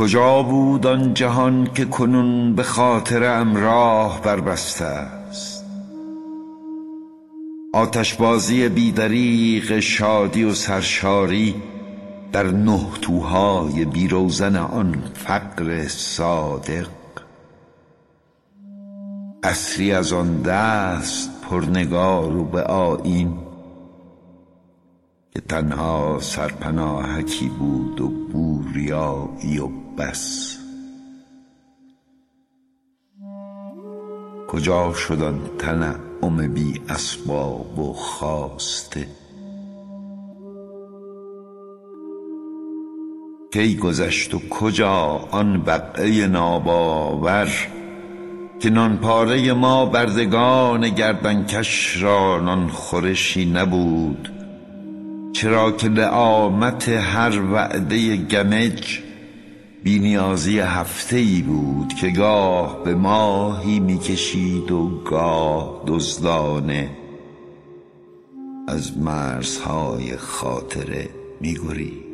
کجا بود آن جهان که کنون به خاطرم راه بربسته است؟ آتشبازی بیدریق شادی و سرشاری در نه توهای بیروزن آن فقر صادق. عصری از آن دست پرنگار و به آیین که تنها سرپناهکی بود و بوریایی و بس. کجا شد آن تنعم بی اسباب و خواسته؟ کی گذشت و کجا آن بقعه ناباور که نان پاره ما بردگان گردنکش را نان خورشی نبود؟ چرا که لعامت هر وعده گمج بینیازی هفته ای بود که گاه به ماهی می‌کشید و گاه دزدانه از مرزهای خاطره میگرید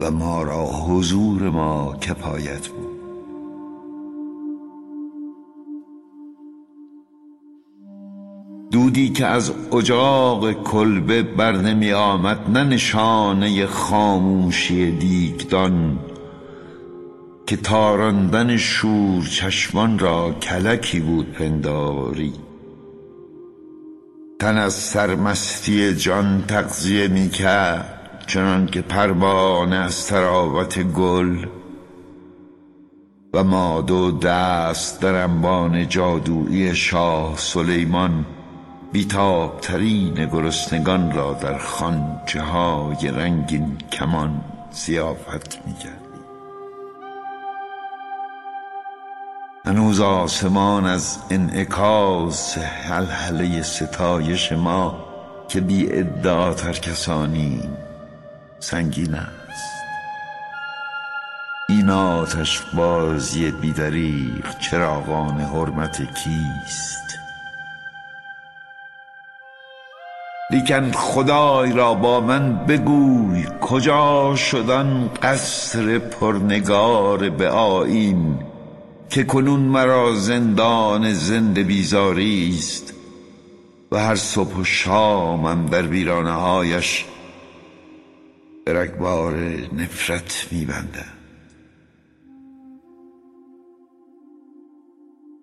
و ما را حضور ما کفایت بود. دودی که از اجاق کلبه بر نمی آمد نه نشانه خاموشی دیگدان که تاراندن شور چشمان را کلکی بود پنداری. تن از سرمستی جان تغذیه می کرد چنان که پروانه از تراوت گل و ما دو دست در انبان جادویی شاه سلیمان بیتابترین گرسنگان را در خانچه های رنگین کمان زیافت می‌کردیم. هنوز آسمان از انعکاس حلحله ستایش ما که بی ادعا ترکسانیم سنگین است. این آتش بازی بیدریق چراغان حرمت کیست؟ لیکن خدای را با من بگوی کجا شدن قصر پرنگار به آیین که کنون مرا زندان زنده بیزاری است و هر صبح و شامم در ویرانه هایش رگبار نفرت میبندم.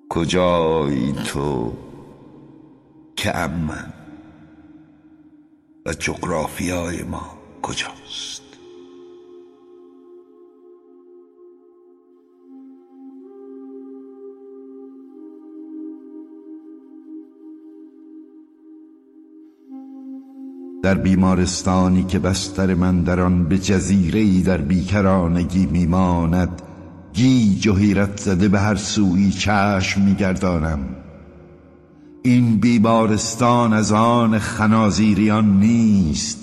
کجایی تو که من و جغرافیای ما کجاست؟ در بیمارستانی که بستر من در آن به جزیره ای در بیکرانگی میماند گیج و حیرت زده به هر سوی چشم میگردانم. این بیمارستان از آن خنازیریان نیست.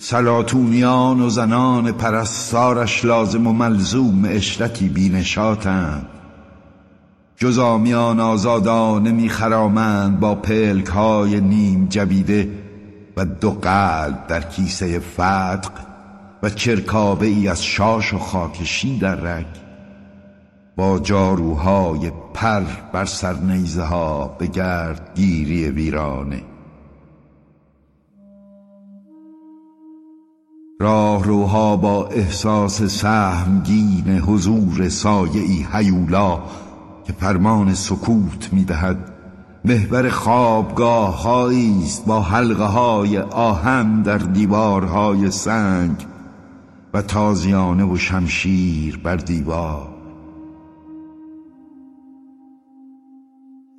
سلاتونیان و زنان پرستارش لازم و ملزوم اشرتی بینشاتند. جزامیان آزادانه میخرامند با پلک های نیم جبیده و دو قلب در کیسه فتق و چرکابه ای از شاش و خاکشی در رگ. با جاروهای پر بر سر نیزه ها به گرد گیری ویرانه. راهروها با احساس سهمگین حضور سایه هیولا که فرمان سکوت می‌دهد محور خوابگاه است با حلقه های آهن در دیوارهای سنگ و تازیانه و شمشیر بر دیوار.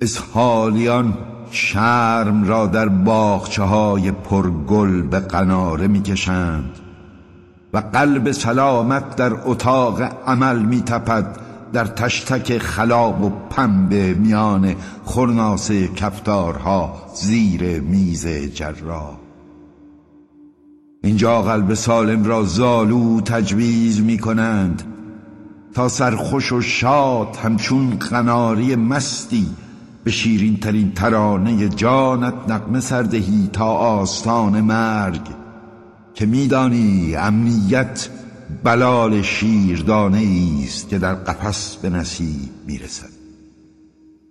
اسحالیان شرم را در باخچه های پرگل به قناره می‌کشند و قلب سلامت در اتاق عمل میتپد در تشتک خلاب و پنبه میان خرناسه کفتارها زیر میز جراح. اینجا قلب سالم را زالو تجویز می کنند تا سرخوش و شاد همچون قناری مستی به شیرین ترین ترانه جانت نقمه سردهی تا آستان مرگ که میدانی امنیت بلال شیردانه است که در قفس به نصیب می‌رسد.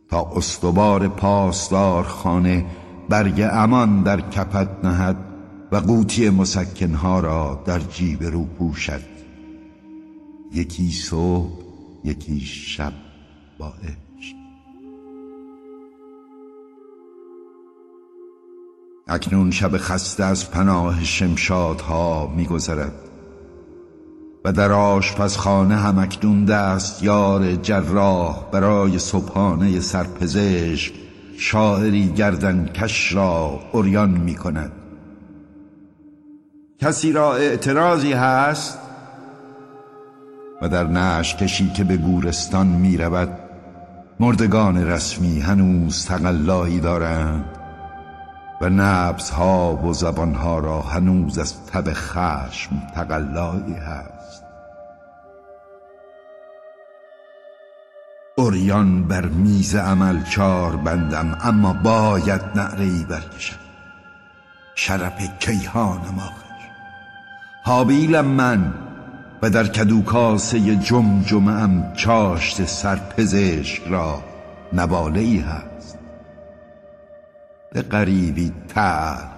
تا استوار پاسدار خانه برگ امان در کپت نهد و قوطی مسکنها را در جیب رو پوشد. یکی صبح یکی شب با اکنون شب خسته از پناه شمشادها میگذرد و در آشپزخانه هم اکنون دست یار جراح برای صبحانه سرپزشک شاعری گردن کش را اوریان می کند کسی را اعتراضی هست؟ و در نش کشی که به گورستان می رود مردگان رسمی هنوز تقلایی دارند. و نبز ها و زبان ها را هنوز از تب خشم تقلایی هست. اوریان بر میز عمل چار بندم اما باید نعره ای برکشم. شرف کیهانم آخر. حابیلم من و در کدوکاسه جمجمه ام چاشت سرپزشک را نواله ای هست. به غریبی تلخ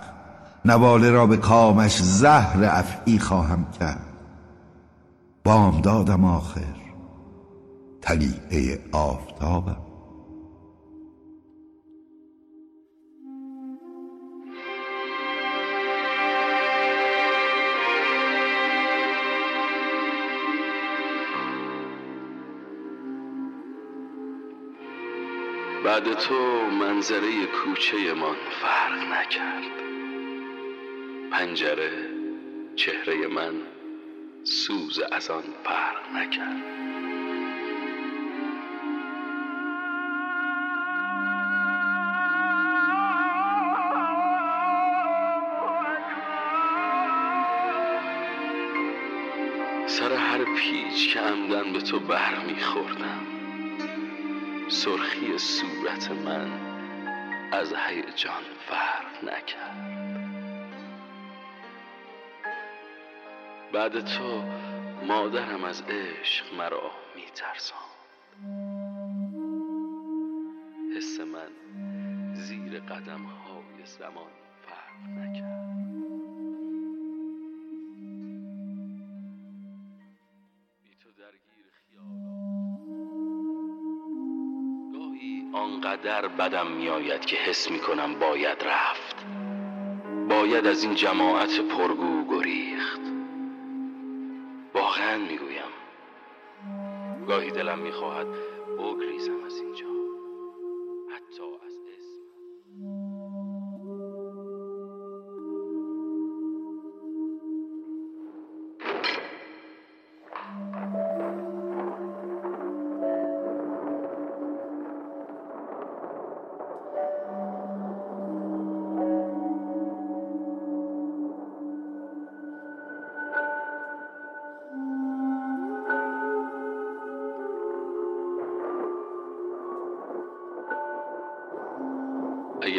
نواله را به کامش زهر افعی خواهم کرد. بامدادم آخر. تلیعه آفتابم. تو منظره کوچه من فرق نکرد. پنجره چهره من سوز از آن فرق نکرد. سر هر پیچ که عمدن به تو بر میخوردم سرخی صورت من از هیجان فرق نکرد. بعد تو مادرم از عشق مرا میترساند. حس من زیر قدم های زمان فرق نکرد. آنقدر بدم میآید که حس می کنم باید رفت. باید از این جماعت پرگو گریخت. واقعا می‌گویم. گاهی دلم می‌خواهد بگریزم.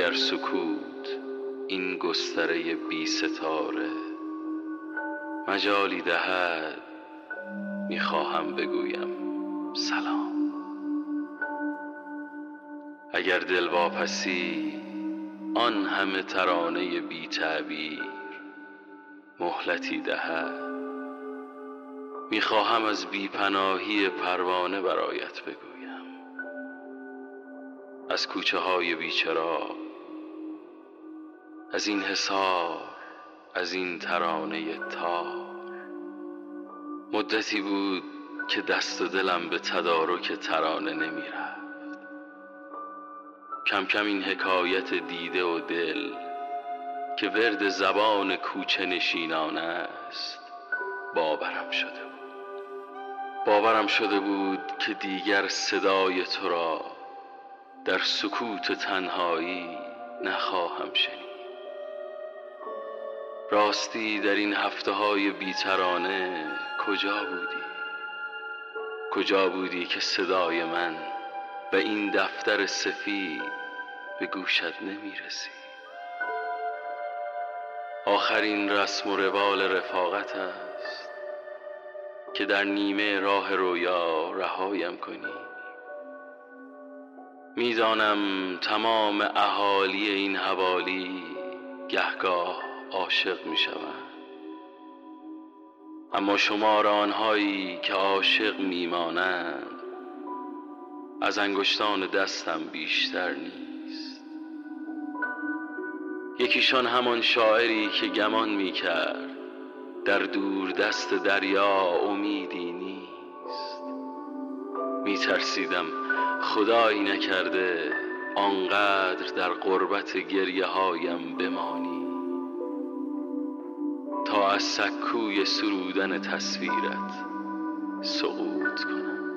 اگر سکوت این گستره بی ستاره مجالی دهد می‌خواهم بگویم سلام. اگر دل واپسی آن همه ترانه بی تعبیر مهلتی دهد. می‌خواهم از بیپناهی پروانه برایت بگویم. از کوچه های بیچرا از این حصار از این ترانه تار. مدتی بود که دست و دلم به تدارک ترانه نمی رفت کم کم این حکایت دیده و دل که ورد زبان کوچه نشینان است باورم شده بود. باورم شده بود که دیگر صدای تو را در سکوت تنهایی نخواهم شنید. راستی در این هفته های بیترانه کجا بودی؟ کجا بودی که صدای من و این دفتر سفید به گوشت نمی؟ آخرین رسم و روال رفاقت است که در نیمه راه رویا رهایم کنی می‌دانم تمام اهالی این حوالی گهگاه عاشق می شوند اما شمار آنهایی که عاشق میمانند از انگشتان دستم بیشتر نیست. یکیشان همان شاعری که گمان می کرد در دور دست دریا امیدی نیست. می ترسیدم خدایی نکرده آنقدر در قربت گریه هایم بمانی. از سکوی سرودن تصویرت سقوط کنم.